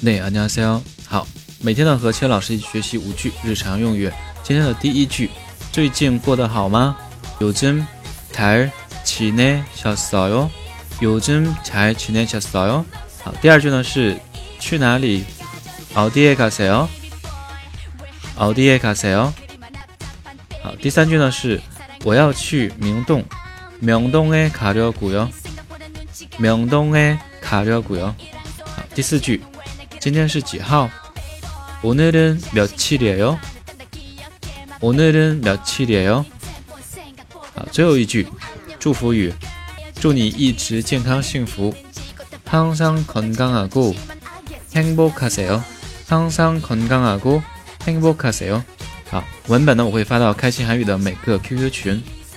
네 안녕하세요. 好，每天呢和千老师一起学习五句日常用语。今天的第一句，最近过得好吗？요즘잘지내셨어요요즘잘지내셨어 요？ 好，第二句呢是去哪里？어디에가세 요？ 어디에가세 요？ 好，第三句呢是我要去明洞，明洞에가려고 요， 明洞에가려고 요。 好，第四句， 今天是几号？오늘은며칠이에 요？ 오늘은며칠이에 요？ 好，最后一句，祝福语，祝你一直健康幸福。항상건강하고행복하세 요。 항상건강하고행복하세 요。 好，文本呢我会发到开心韩语的每个 QQ 群。